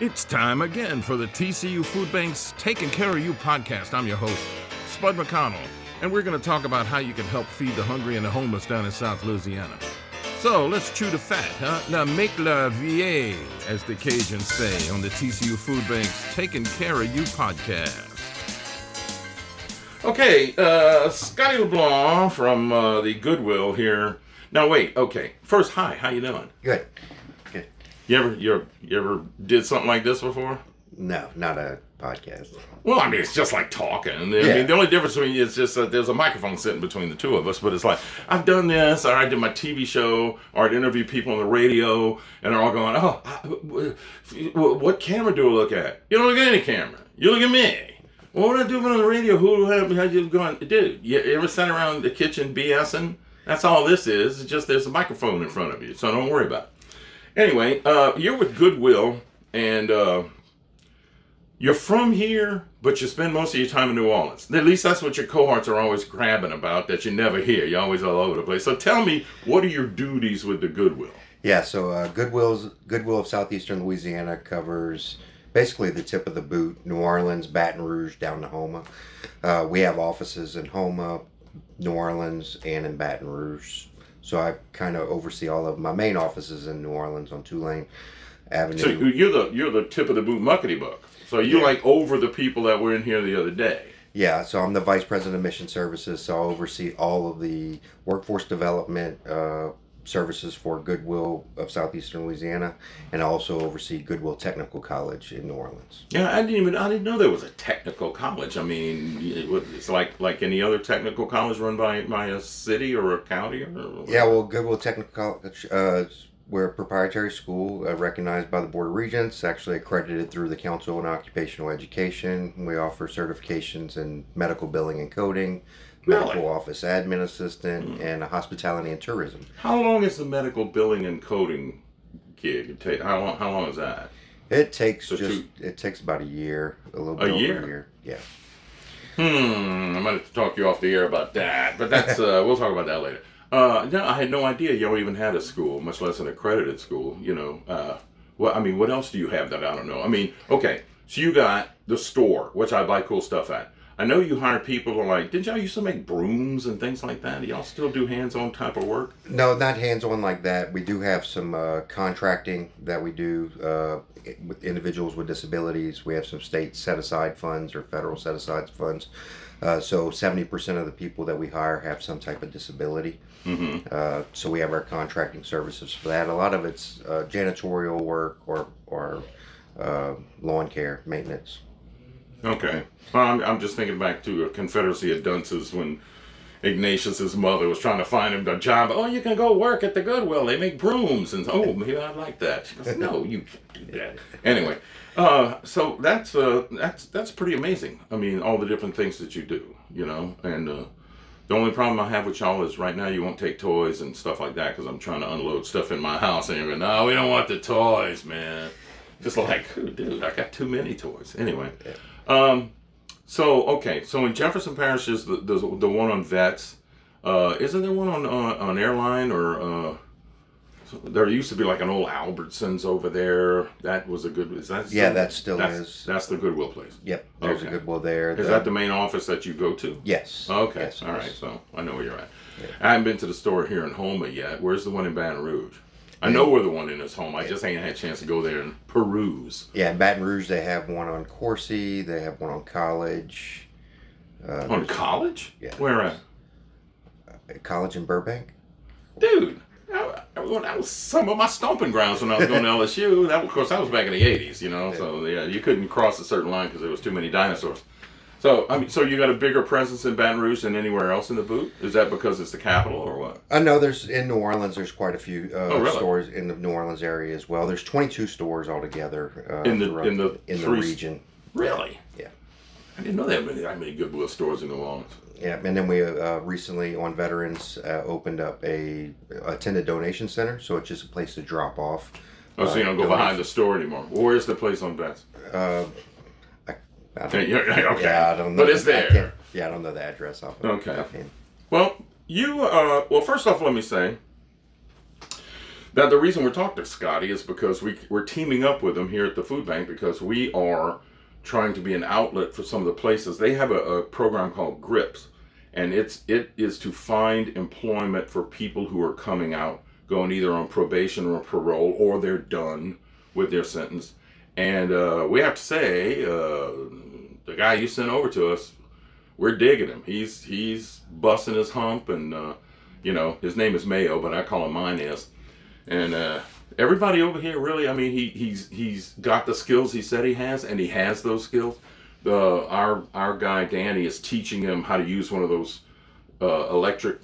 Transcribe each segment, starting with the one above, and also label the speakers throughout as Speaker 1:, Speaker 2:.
Speaker 1: It's time again for the TCU Food Bank's Taking Care of You podcast. I'm your host, Spud McConnell, and we're going to talk about how you can help feed the hungry and the homeless down in South Louisiana. So let's chew the fat, huh? Now make la vie, as the Cajuns say on the TCU Food Bank's Taking Care of You podcast. Okay, uh, Scotty LeBlanc from uh, the Goodwill here. Now wait, okay. First, hi, how you doing?
Speaker 2: Good.
Speaker 1: You ever you ever, you ever did something like this before?
Speaker 2: No, not a podcast.
Speaker 1: Well, I mean, it's just like talking. I
Speaker 2: Yeah.
Speaker 1: mean, the only difference between you is just that there's a microphone sitting between the two of us. But it's like I've done this, or I did my TV show, or I'd interview people on the radio, and they're all going, "Oh, I, w- w- what camera do I look at? You don't look at any camera. You look at me." Well, what am I do on the radio? Who have had you going, dude? You ever sat around the kitchen BSing? That's all this is. It's just there's a microphone in front of you, so don't worry about it. Anyway, uh, you're with Goodwill, and uh, you're from here, but you spend most of your time in New Orleans. At least that's what your cohorts are always grabbing about that you never hear. You're always all over the place. So tell me, what are your duties with the Goodwill?
Speaker 2: Yeah, so uh, Goodwill's Goodwill of Southeastern Louisiana covers basically the tip of the boot: New Orleans, Baton Rouge, down to Houma. Uh, we have offices in Houma, New Orleans, and in Baton Rouge. So I kind of oversee all of my main offices in New Orleans on Tulane Avenue.
Speaker 1: So you're the you're the tip of the boot muckety buck. So you're
Speaker 2: Yeah.
Speaker 1: like over the people that were in here the other day.
Speaker 2: Yeah, so I'm the vice president of mission services, so I oversee all of the workforce development uh, services for Goodwill of Southeastern Louisiana, and I also oversee Goodwill Technical College in New Orleans.
Speaker 1: Yeah, I didn't even I didn't know there was a technical college. I mean, it's like like any other technical college run by by a city or a county or
Speaker 2: Yeah, well, Goodwill Technical College, uh, we're a proprietary school uh, recognized by the Board of Regents, actually accredited through the Council on Occupational Education. We offer certifications in medical billing and coding,
Speaker 1: Really?
Speaker 2: medical office admin assistant, and hospitality and tourism.
Speaker 1: How long is the medical billing and coding gig take? How long? How long is that?
Speaker 2: It takes
Speaker 1: So
Speaker 2: just
Speaker 1: two-
Speaker 2: it takes about a year, a little
Speaker 1: A
Speaker 2: bit over
Speaker 1: year?
Speaker 2: a year. Yeah.
Speaker 1: Hmm. I might have to talk you off the air about that, but that's uh, we'll talk about that later. Uh, no, I had no idea y'all even had a school, much less an accredited school. You know, uh, well, I mean, what else do you have that I don't know? I mean, okay, so you got the store, which I buy cool stuff at. I know you hire people to like. Did y'all used to make brooms and things like that? Do y'all still do hands-on type of work?
Speaker 2: No, not hands on like that. We do have some uh, contracting that we do uh, with individuals with disabilities. We have some state set aside funds or federal set aside funds. Uh, so 70% of the people that we hire have some type of disability.
Speaker 1: Mm-hmm.
Speaker 2: Uh, so we have our contracting services for that. A lot of it's uh, janitorial work or, or uh, lawn care maintenance.
Speaker 1: Okay. Well, I'm, I'm just thinking back to a Confederacy of Dunces when Ignatius's mother was trying to find him a job. Oh, you can go work at the Goodwill. They make brooms. And oh, maybe I'd like that. She goes, no, you can't do that. Anyway, uh, so that's uh, that's that's pretty amazing. I mean, all the different things that you do, you know. And uh, the only problem I have with y'all is right now you won't take toys and stuff like that because I'm trying to unload stuff in my house. And you're going, no, we don't want the toys, man. Just like, "Oh, dude, I got too many toys. Anyway. Um, so okay, so in Jefferson Parish is the the, the one on vets. Uh, isn't there one on on, on airline or uh, there used to be like an old Albertsons over there. That was a good. Is that
Speaker 2: Yeah, that still
Speaker 1: that's,
Speaker 2: is.
Speaker 1: That's the Goodwill place.
Speaker 2: Yep, there's
Speaker 1: Okay.
Speaker 2: a Goodwill there.
Speaker 1: Is that the main office that you go to?
Speaker 2: Yes.
Speaker 1: Okay,
Speaker 2: Yes,
Speaker 1: all
Speaker 2: yes.
Speaker 1: right. So I know where you're at. I haven't been to the store here in Houma yet. Where's the one in Baton Rouge? I know where the one in is home. I just ain't had a chance to go there and peruse.
Speaker 2: Yeah, in Baton Rouge they have one on Corsi. They have one on College. Uh,
Speaker 1: On college?
Speaker 2: Yeah.
Speaker 1: Where at?
Speaker 2: College in Burbank.
Speaker 1: dude. I, I, that was some of my stomping grounds when I was going to LSU. That, of course, that was back in the '80s, you know. So yeah, you couldn't cross a certain line because there was too many dinosaurs. So I mean, so you got a bigger presence in Baton Rouge than anywhere else in the boot? Is that because it's the capital or what?
Speaker 2: I know there's in New Orleans. There's quite a few uh,
Speaker 1: Oh, really?
Speaker 2: stores in the New Orleans area as well. There's 22 stores altogether uh,
Speaker 1: In the- in the
Speaker 2: in the region.
Speaker 1: Really?
Speaker 2: Yeah.
Speaker 1: I didn't know they had many, that many Goodwill stores in New Orleans.
Speaker 2: Yeah, and then we uh, recently on Veterans uh, opened up a attended donation center, so it's just a place to drop off.
Speaker 1: Oh, so you don't go behind the store anymore. Where's the place on Vets?
Speaker 2: I, I don't,
Speaker 1: Yeah, yeah, okay.
Speaker 2: yeah, I don't know.
Speaker 1: But it's
Speaker 2: I
Speaker 1: there.
Speaker 2: Yeah, I don't know the address off.
Speaker 1: Of
Speaker 2: Okay.
Speaker 1: Well, you uh, well, first off, let me say that the reason we're talking to Scotty is because we, we're teaming up with him here at the food bank because we are trying to be an outlet for some of the places. They have a, a program called GRIPS, and it's it is to find employment for people who are coming out, going either on probation or parole, or they're done with their sentence. And uh, we have to say, uh, the guy you sent over to us, we're digging him. He's he's busting his hump, and uh, you know his name is Mayo, but I call him mine is. And uh, everybody over here, really, I mean, he he's he's got the skills he said he has, and he has those skills. The our our guy Danny is teaching him how to use one of those uh, electric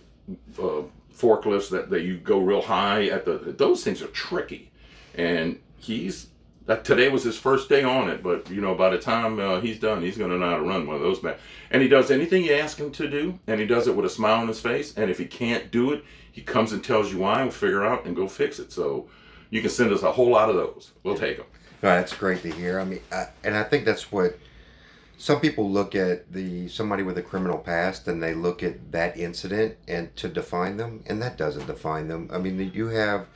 Speaker 1: uh, forklifts that, that you go real high at the. Those things are tricky, and he's that today was his first day on it, but you know, by the time uh, he's done, he's going to know how to run one of those back. And he does anything you ask him to do, and he does it with a smile on his face. And if he can't do it, he comes and tells you why, we'll figure out and go fix it. So you can send us a whole lot of those. We'll take them.
Speaker 2: No, that's great to hear. I mean, I, and I think that's what some people look at the somebody with a criminal past and they look at that incident and to define them, and that doesn't define them. I mean, you have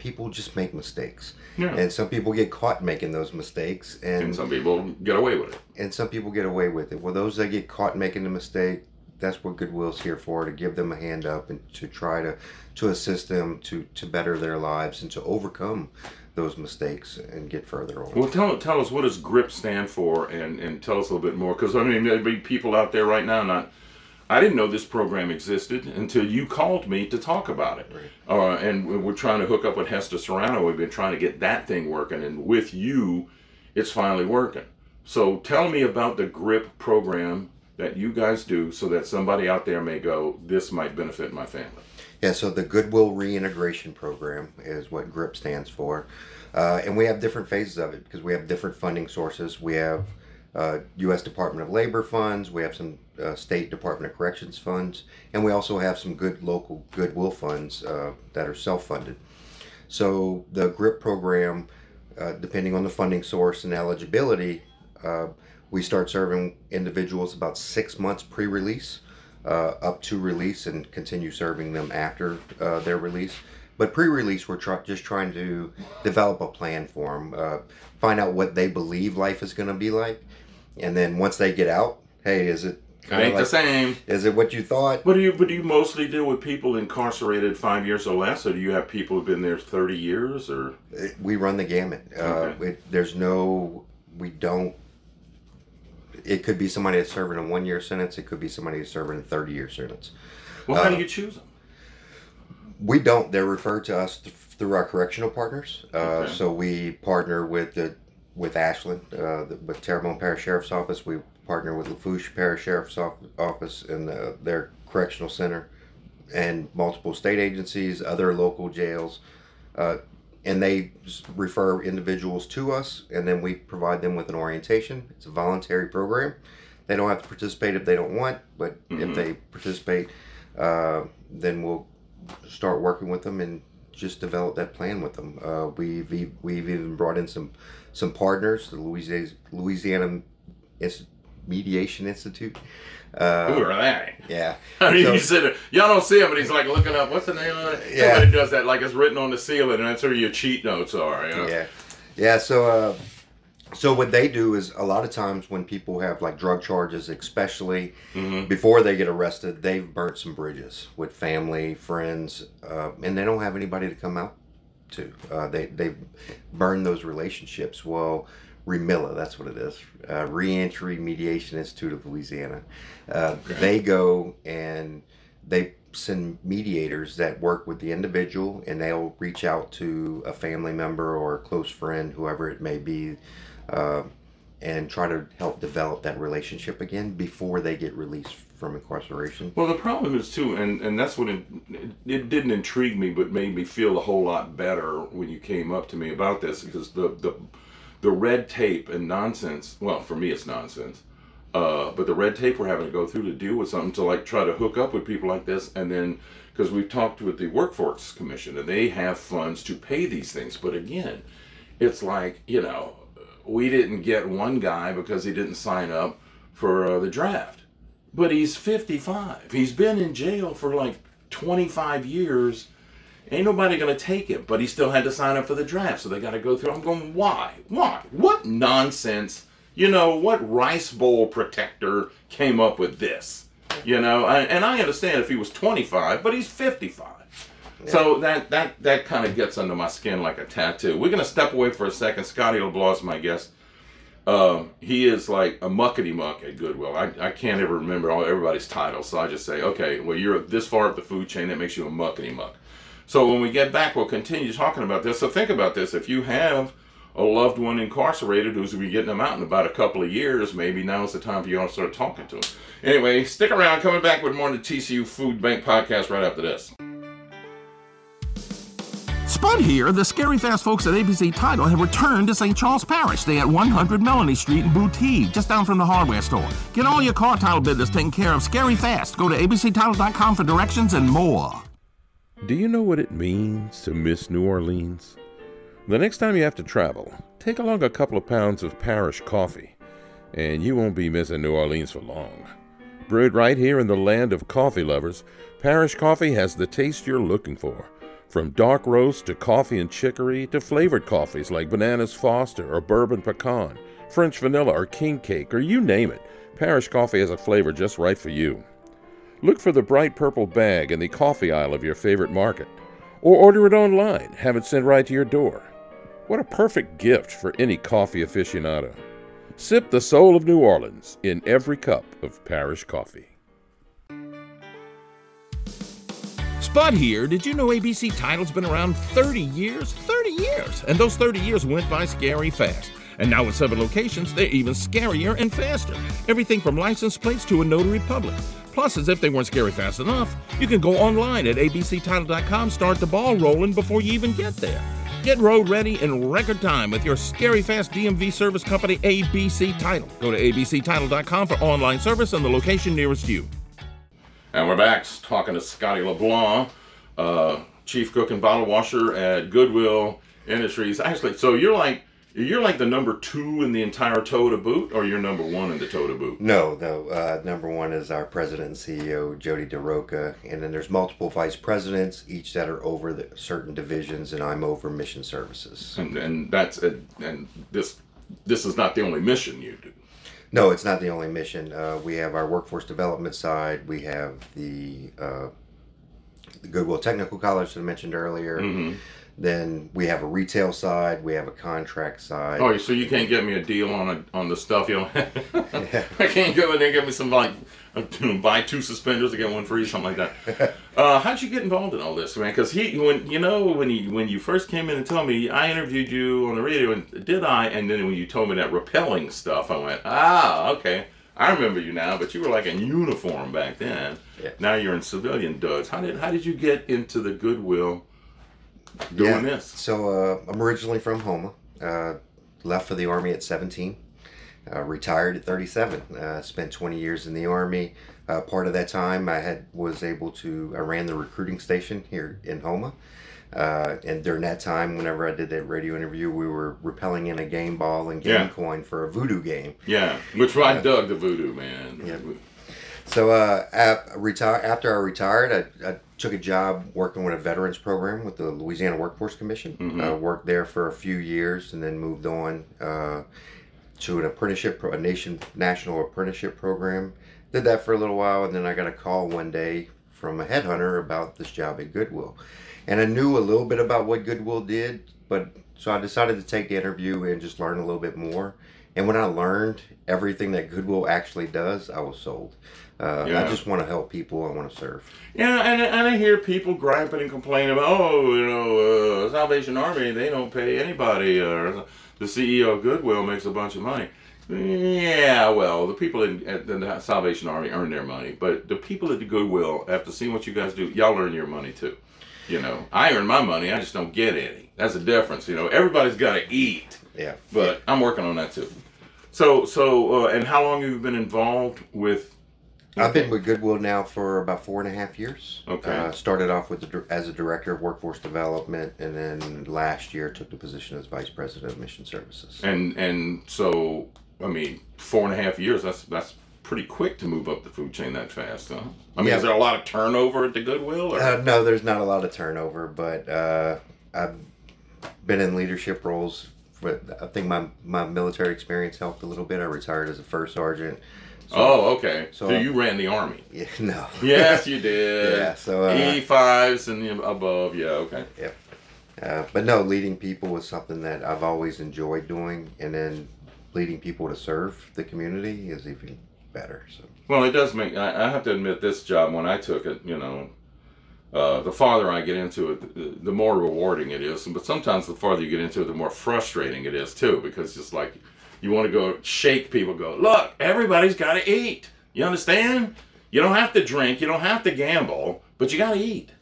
Speaker 2: people just make mistakes.
Speaker 1: Yeah.
Speaker 2: And some people get caught making those mistakes and,
Speaker 1: And some people get away with it.
Speaker 2: and some people get away with it. Well those that get caught making the mistake, that's what Goodwill's here for, to give them a hand up and to try to to assist them to to better their lives and to overcome those mistakes and get further on.
Speaker 1: Well, tell tell us what does GRIP stand for, and and tell us a little bit more, because I mean there'd be people out there right now not. I didn't know this program existed until you called me to talk about it. Uh, and we- we're trying to hook up with Hester Serrano. We've been trying to get that thing working, and with you, it's finally working. So tell me about the GRIP program that you guys do, so that somebody out there may go, "This might benefit my family."
Speaker 2: Yeah, so the Goodwill Reintegration Program is what GRIP stands for. Uh, and we have different phases of it because we have different funding sources. We have uh, U.S. Department of Labor funds, we have some uh, State Department of Corrections funds, and we also have some good local Goodwill funds uh, that are self funded. So the GRIP program, uh, depending on the funding source and eligibility, uh, we start serving individuals about six months pre release uh, up to release and continue serving them after their release. But pre-release, we're try- just trying to develop a plan for them, find out what they believe life is going to be like, and then once they get out, hey, is it
Speaker 1: It
Speaker 2: kind
Speaker 1: ain't
Speaker 2: of
Speaker 1: the same.
Speaker 2: is it what you thought?
Speaker 1: But do you but do you mostly deal with people incarcerated five years or less, or do you have people who've been there thirty years, or
Speaker 2: It- We run the gamut. Uh, it, there's no, we don't. It could be somebody that's serving a one-year sentence. It could be somebody who's serving a thirty-year sentence.
Speaker 1: well, how
Speaker 2: Uh,
Speaker 1: do you choose them?
Speaker 2: We don't. They're referred to us th- through our correctional partners. Uh,
Speaker 1: Okay.
Speaker 2: So we partner with the with Ashland, uh, the, with Terrebonne Parish Sheriff's Office. We partner with Lafourche Parish Sheriff's Office and uh, their correctional center, and multiple state agencies, other local jails, uh, and they refer individuals to us, and then we provide them with an orientation. It's a voluntary program. They don't have to participate if they don't want, but
Speaker 1: Mhm.
Speaker 2: if they participate, uh, then we'll start working with them and just develop that plan with them. Uh, we've we've even brought in some some partners, the Louisiana Louisiana Mediation Institute. Uh,
Speaker 1: Who are they?
Speaker 2: yeah,
Speaker 1: I mean,
Speaker 2: So-
Speaker 1: you said y'all don't see him, but he's like looking up. What's the name of it?
Speaker 2: Yeah.
Speaker 1: Somebody does that like it's written on the ceiling, and that's where your cheat notes are. You know?
Speaker 2: yeah, yeah. So, uh, so what they do is a lot of times when people have like drug charges, especially
Speaker 1: Mhm.
Speaker 2: before they get arrested, they've burnt some bridges with family, friends, uh, and they don't have anybody to come out to. Uh, they they burn those relationships. Well, Remilla, that's what it is. Uh, Reentry Mediation Institute of Louisiana. Uh,
Speaker 1: Okay.
Speaker 2: They go and they send mediators that work with the individual, and they'll reach out to a family member or a close friend, whoever it may be. Uh, and try to help develop that relationship again before they get released from incarceration.
Speaker 1: Well, the problem is too, and and that's what it, it didn't intrigue me, but made me feel a whole lot better when you came up to me about this because the the the red tape and nonsense. Well, for me, it's nonsense. Uh, but the red tape we're having to go through to deal with something to like try to hook up with people like this, and then because we've talked with the Workforce Commission and they have funds to pay these things, but again, it's like you know we didn't get one guy because he didn't sign up for uh, the draft but he's 55 he's been in jail for like 25 years Ain't nobody gonna take him, but he still had to sign up for the draft, so they got to go through. I'm going, why? Why? What nonsense? You know what rice bowl protector came up with this? You know, I, and I understand if he was 25, but he's 55. So that that that kind of gets under my skin like a tattoo. We're gonna step away for a second. Scotty LeBlanc is my guest. Um, he is like a muckety muck at Goodwill. I, I can't ever remember all everybody's titles, so I just say, okay, well you're this far up the food chain, that makes you a muckety muck. So when we get back, we'll continue talking about this. So think about this: if you have a loved one incarcerated who's going to be getting them out in about a couple of years, maybe now's the time for you all to start talking to them. Anyway, stick around. Coming back with more of the TCU Food Bank podcast right after this.
Speaker 3: Spud here. The Scary Fast folks at ABC Title have returned to St. Charles Parish. They at 100 Melanie Street in Boutte, just down from the hardware store. Get all your car title business taken care of scary fast. Go to abctitle.com for directions and more.
Speaker 4: Do you know what it means to miss New Orleans? The next time you have to travel, take along a couple of pounds of parish coffee, and you won't be missing New Orleans for long. Brewed right here in the land of coffee lovers, Parish Coffee has the taste you're looking for. From dark roast to coffee and chicory to flavored coffees like Bananas Foster or Bourbon Pecan, French Vanilla or King Cake, or you name it, Parish Coffee has a flavor just right for you. Look for the bright purple bag in the coffee aisle of your favorite market, or order it online, have it sent right to your door. What a perfect gift for any coffee aficionado. Sip the soul of New Orleans in every cup of Parish Coffee.
Speaker 3: Spud here. Did you know ABC Title's been around 30 years? 30 years! And those 30 years went by scary fast. And now with seven locations, they're even scarier and faster. Everything from license plates to a notary public. Plus, as if they weren't scary fast enough, you can go online at abctitle.com, start the ball rolling before you even get there. Get road ready in record time with your scary fast DMV service company, ABC Title. Go to abctitle.com for online service and the location nearest you.
Speaker 1: And we're back talking to Scotty LeBlanc, uh, chief cook and bottle washer at Goodwill Industries. Actually, so you're like you're like the number two in the entire toe to boot, or you're number one in the toe to boot.
Speaker 2: No, no. Uh, number one is our president and CEO, Jody DeRoca, and then there's multiple vice presidents, each that are over the certain divisions, and I'm over mission services.
Speaker 1: And and that's and this this is not the only mission you do.
Speaker 2: No, it's not the only mission. Uh, we have our workforce development side. We have the, uh, the Goodwill Technical College that I mentioned earlier.
Speaker 1: Mm-hmm.
Speaker 2: Then we have a retail side. We have a contract side.
Speaker 1: Oh, so you can't get me a deal on a, on the stuff you don't I can't go in there and get me some like buy two suspenders to get one free, something like that. Uh, how'd you get involved in all this, man? Because he, when you know, when he, when you first came in and told me, I interviewed you on the radio, and did I? And then when you told me that rappelling stuff, I went, ah, okay, I remember you now. But you were like in uniform back then.
Speaker 2: Yeah.
Speaker 1: Now you're in civilian duds. How did how did you get into the Goodwill doing
Speaker 2: Yeah.
Speaker 1: this?
Speaker 2: So uh, I'm originally from Houma. Uh, left for the army at 17. Uh, retired at 37. Uh, spent 20 years in the army. Uh, part of that time, I had was able to. I ran the recruiting station here in Houma. Uh, and during that time, whenever I did that radio interview, we were rappelling in a game ball and game
Speaker 1: Yeah.
Speaker 2: coin for a voodoo game.
Speaker 1: Yeah, which I dug the voodoo man.
Speaker 2: Yeah. So uh, retire after I retired, I, I took a job working with a veterans program with the Louisiana Workforce Commission.
Speaker 1: Mhm.
Speaker 2: I worked there for a few years and then moved on uh, to an apprenticeship, a nation national apprenticeship program. Did that for a little while, and then I got a call one day from a headhunter about this job at Goodwill, and I knew a little bit about what Goodwill did, but so I decided to take the interview and just learn a little bit more. And when I learned everything that Goodwill actually does, I was sold. Uh,
Speaker 1: Yeah.
Speaker 2: I just want to help people. I want to serve.
Speaker 1: Yeah, and, and I hear people griping and complaining about, oh, you know, uh, Salvation Army, they don't pay anybody, or the CEO of Goodwill makes a bunch of money. Yeah, well, the people in at the Salvation Army earn their money, but the people at the Goodwill, after seeing what you guys do, y'all earn your money too. You know, I earn my money, I just don't get any. That's the difference. You know, everybody's got to eat,
Speaker 2: Yeah.
Speaker 1: but I'm working on that too. So, so, uh, and how long have you been involved with?
Speaker 2: I've been with Goodwill now for about four and a half years.
Speaker 1: Okay.
Speaker 2: Uh, started off with the, as a director of workforce development, and then last year took the position as vice president of mission services.
Speaker 1: And and so I mean, four and a half years. That's that's pretty quick to move up the food chain that fast, huh? I mean,
Speaker 2: Yeah.
Speaker 1: is there a lot of turnover at the Goodwill? Or?
Speaker 2: Uh, no, there's not a lot of turnover, but uh, I've been in leadership roles. But I think my, my military experience helped a little bit. I retired as a first sergeant.
Speaker 1: oh, okay. So,
Speaker 2: so-
Speaker 1: you ran the army.
Speaker 2: Yeah, no.
Speaker 1: Yes, you did.
Speaker 2: Yeah, so, uh,
Speaker 1: E fives and the above. Yeah, okay.
Speaker 2: Yep. Uh, but no, leading people was something that I've always enjoyed doing, and then leading people to serve the community is even better. So
Speaker 1: Well, it does make. I, I have to admit, this job when I took it, you know, uh, the farther I get into it, the, the more rewarding it is. But sometimes the farther you get into it, the more frustrating it is too, because it's like you want to go shake people. Go look, everybody's got to eat. You understand? You don't have to drink. You don't have to gamble, but you got to eat.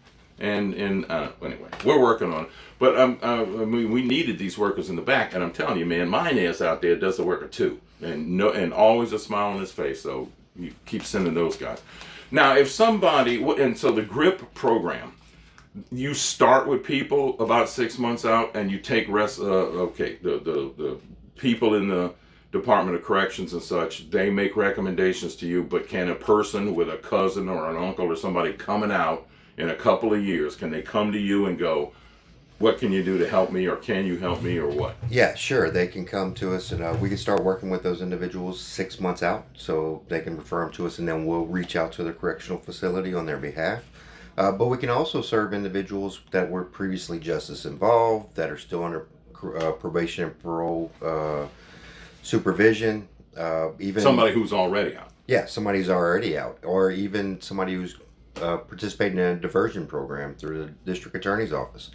Speaker 1: And and uh, anyway, we're working on it. But um, uh, I mean, we needed these workers in the back, and I'm telling you, man, mine is out there does the worker too, and no, and always a smile on his face. So you keep sending those guys. Now, if somebody, and so the GRIP program, you start with people about six months out, and you take rest. Uh, okay, the the the people in the Department of Corrections and such, they make recommendations to you. But can a person with a cousin or an uncle or somebody coming out in a couple of years, can they come to you and go, "What can you do to help me?" or "Can you help me?" or what?
Speaker 2: yeah, sure, they can come to us, and uh, we can start working with those individuals six months out, so they can refer them to us, and then we'll reach out to the correctional facility on their behalf. Uh, but we can also serve individuals that were previously justice involved, that are still under uh, probation and parole uh, supervision. Uh, even
Speaker 1: Somebody who's already out.
Speaker 2: Yeah, somebody who's already out, or even somebody who's uh, participating in a diversion program through the district attorney's office.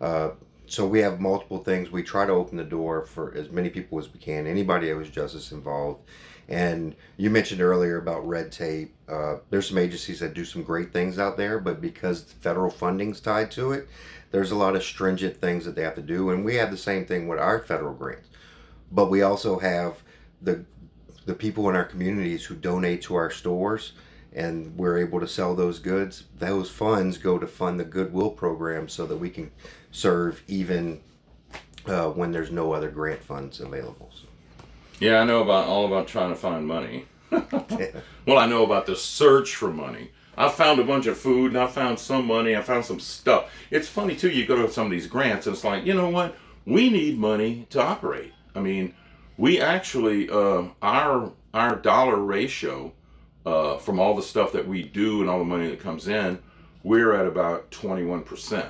Speaker 2: Uh, so we have multiple things. We try to open the door for as many people as we can. Anybody that is justice involved. And you mentioned earlier about red tape. Uh, there's some agencies that do some great things out there, but because federal funding's tied to it, there's a lot of stringent things that they have to do. And we have the same thing with our federal grants. But we also have the the people in our communities who donate to our stores and we're able to sell those goods those funds go to fund the goodwill program so that we can serve even uh, when there's no other grant funds available so,
Speaker 1: Yeah, I know about all about trying to find money. well, I know about the search for money. I found a bunch of food and I found some money. I found some stuff. It's funny too. You go to some of these grants and it's like, you know what? We need money to operate. I mean, we actually uh, our our dollar ratio uh, from all the stuff that we do and all the money that comes in, we're at about twenty one percent.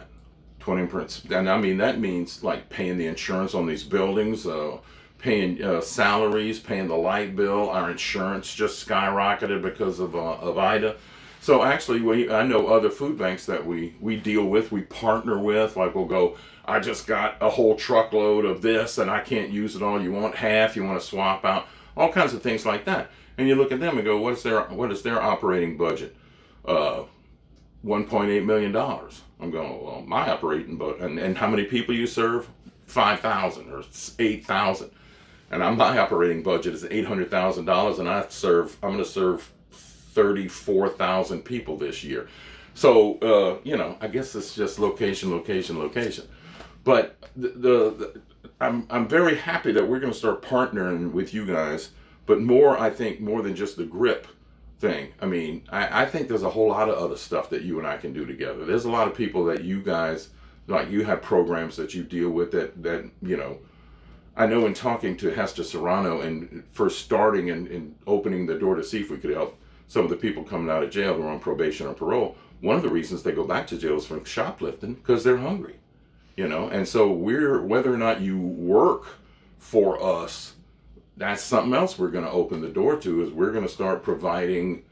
Speaker 1: 20%. And I mean, that means like paying the insurance on these buildings, uh, paying uh, salaries, paying the light bill. Our insurance just skyrocketed because of, uh, of IDA. So actually, we I know other food banks that we, we deal with, we partner with. Like we'll go, I just got a whole truckload of this and I can't use it all. You want half? You want to swap out? All kinds of things like that. And you look at them and go, what's their what is their operating budget? Uh, 1.8 million dollars. I'm going, well, my operating but and, and how many people you serve? 5,000 or 8,000. And I'm, my operating budget is $800,000 and I serve I'm going to serve 34,000 people this year. So, uh, you know, I guess it's just location, location, location. But the, the, the I'm I'm very happy that we're going to start partnering with you guys, but more I think more than just the grip thing. I mean, I, I think there's a whole lot of other stuff that you and I can do together. There's a lot of people that you guys like you have programs that you deal with that that you know I know in talking to Hester Serrano and first starting and, and opening the door to see if we could help some of the people coming out of jail who are on probation or parole, one of the reasons they go back to jail is from shoplifting because they're hungry. You know, and so we're whether or not you work for us, that's something else we're going to open the door to is we're going to start providing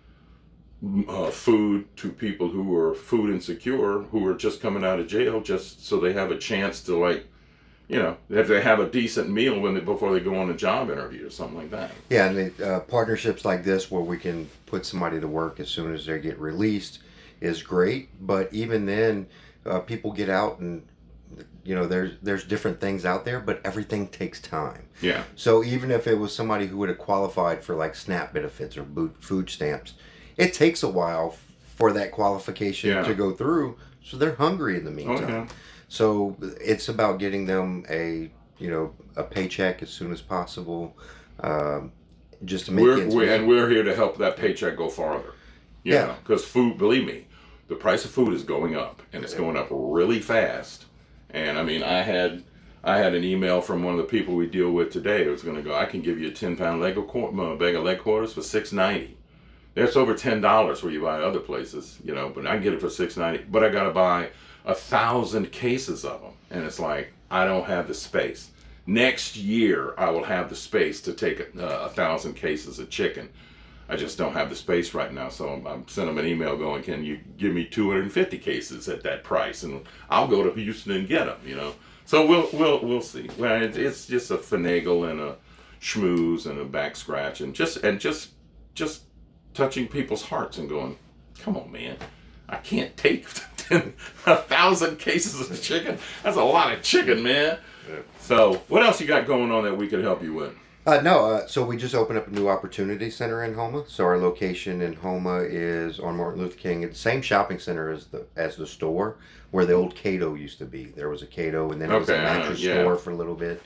Speaker 1: uh, food to people who are food insecure who are just coming out of jail just so they have a chance to like you know if they have a decent meal when they before they go on a job interview or something like that.
Speaker 2: Yeah and the, uh, partnerships like this where we can put somebody to work as soon as they get released is great but even then uh, people get out and you know there's there's different things out there but everything takes time
Speaker 1: yeah
Speaker 2: so even if it was somebody who would have qualified for like SNAP benefits or boot food stamps, it takes a while for that qualification
Speaker 1: Yeah.
Speaker 2: to go through. So they're hungry in the meantime.
Speaker 1: Okay.
Speaker 2: So it's about getting them a you know a paycheck as soon as possible. Um, just to make
Speaker 1: we're, we, and we're here to help that paycheck go farther.
Speaker 2: Yeah.
Speaker 1: because food, believe me, the price of food is going up, and it's going up really fast. And I mean, I had I had an email from one of the people we deal with today. It was going to go. I can give you a ten pound leg of uh, bag of leg quarters for six ninety. That's over ten dollars where you buy other places, you know. But I get it for six ninety. But I got to buy a thousand cases of them, and it's like I don't have the space. Next year, I will have the space to take a, a thousand cases of chicken. I just don't have the space right now, so I'm, I'm sending them an email going, "Can you give me 250 cases at that price?" And I'll go to Houston and get them. You know, so we'll we'll we'll see. Well, it, it's just a finagle and a schmooze and a back scratch, and just and just just touching people's hearts and going, "Come on, man, I can't take 10, a thousand cases of chicken. That's a lot of chicken, man." So, what else you got going on that we could help you with?
Speaker 2: Uh, no, uh, so we just opened up a new opportunity center in Houma. So our location in Houma is on Martin Luther King. It's the same shopping center as the as the store where the old Cato used to be. There was a Cato, and then it was a
Speaker 1: Okay, uh,
Speaker 2: mattress
Speaker 1: yeah.
Speaker 2: store for a little bit.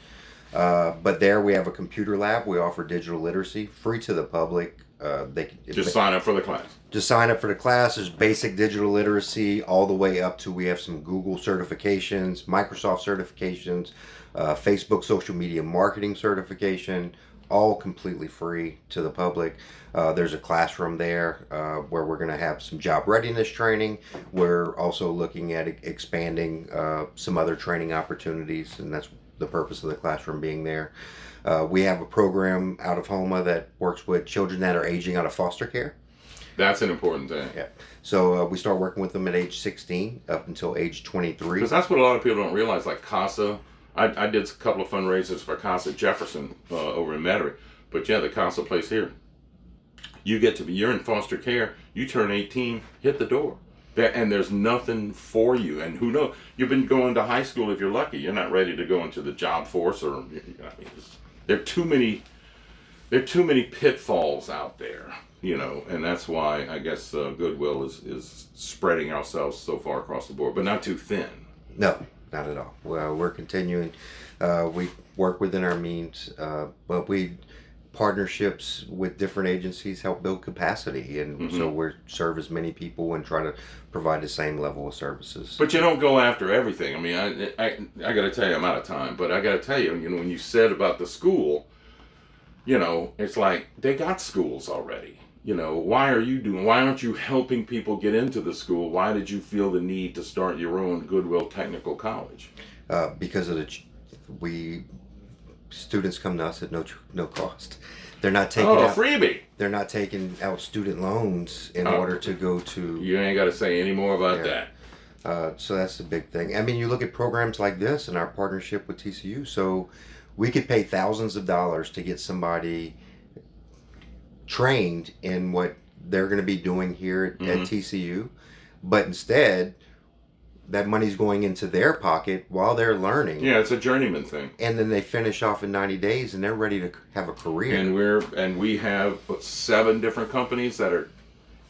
Speaker 2: Uh, but there we have a computer lab. We offer digital literacy, free to the public. Uh, they can
Speaker 1: Just sign up for the class.
Speaker 2: Just sign up for the class. There's basic digital literacy all the way up to we have some Google certifications, Microsoft certifications, uh, Facebook social media marketing certification, all completely free to the public. Uh, there's a classroom there uh, where we're going to have some job readiness training. We're also looking at expanding uh, some other training opportunities, and that's the purpose of the classroom being there. Uh, we have a program out of Houma that works with children that are aging out of foster care.
Speaker 1: That's an important thing.
Speaker 2: Yeah. So uh, we start working with them at age 16 up until age 23.
Speaker 1: Because that's what a lot of people don't realize. Like CASA, I, I did a couple of fundraisers for CASA Jefferson uh, over in Metairie. But yeah, the CASA place here. You get to be, you're in foster care, you turn 18, hit the door. There, and there's nothing for you. And who knows? You've been going to high school if you're lucky. You're not ready to go into the job force or, you know, I mean, it's- there are too many there are too many pitfalls out there, you know, and that's why I guess uh, Goodwill is, is spreading ourselves so far across the board, but not too thin.
Speaker 2: No, not at all. Well, we're continuing. Uh, we work within our means, uh, but we partnerships with different agencies help build capacity, and so we serve as many people and try to provide the same level of services.
Speaker 1: But you don't go after everything. I mean, I, I, I got to tell you, I'm out of time, but I got to tell you, you know, when you said about the school, you know, it's like they got schools already. You know, why are you doing? Why aren't you helping people get into the school? Why did you feel the need to start your own Goodwill Technical College?
Speaker 2: uh, because of the ch- we students come to us at no tr- no cost. They're not taking
Speaker 1: Oh,
Speaker 2: out,
Speaker 1: freebie!
Speaker 2: they're not taking out student loans in
Speaker 1: Oh.
Speaker 2: order to go to
Speaker 1: You ain't got to say any more about
Speaker 2: Yeah.
Speaker 1: that.
Speaker 2: Uh, so that's the big thing. I mean, you look at programs like this and our partnership with TCU. So we could pay thousands of dollars to get somebody trained in what they're going to be doing here at, mm-hmm. at TCU, but instead, that money's going into their pocket while they're learning.
Speaker 1: Yeah, it's a journeyman thing.
Speaker 2: And then they finish off in 90 days and they're ready to have a career.
Speaker 1: and we're and we have seven different companies that are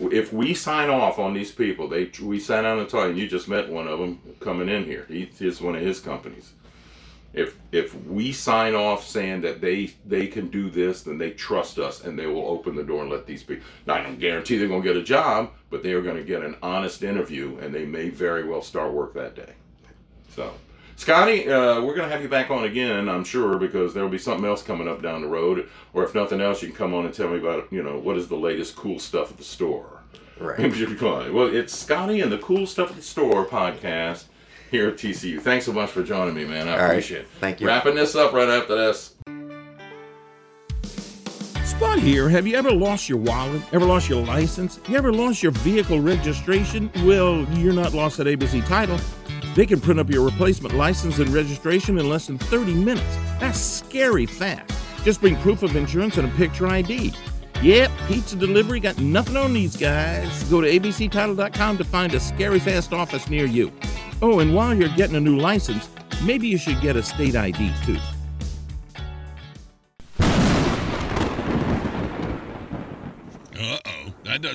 Speaker 1: if we sign off on these people they we sign on the title and you just met one of them coming in here he, he's one of his companies if if we sign off saying that they they can do this then they trust us and they will open the door and let these people now i don't guarantee they're going to get a job but they are going to get an honest interview and they may very well start work that day so, Scotty, uh, we're going to have you back on again, I'm sure, because there'll be something else coming up down the road. Or if nothing else, you can come on and tell me about, you know, what is the latest cool stuff at the store.
Speaker 2: right.
Speaker 1: well, it's Scotty and the Cool Stuff at the Store podcast here at TCU. Thanks so much for joining me, man. I
Speaker 2: All right.
Speaker 1: appreciate it.
Speaker 2: Thank you.
Speaker 1: Wrapping this up right after this.
Speaker 3: Spud here. Have you ever lost your wallet? Ever lost your license? You ever lost your vehicle registration? Well, you're not lost at ABC Title. They can print up your replacement license and registration in less than 30 minutes. That's scary fast. Just bring proof of insurance and a picture ID. Yep, pizza delivery got nothing on these guys. Go to abctitle.com to find a scary fast office near you. Oh, and while you're getting a new license, maybe you should get a state ID too.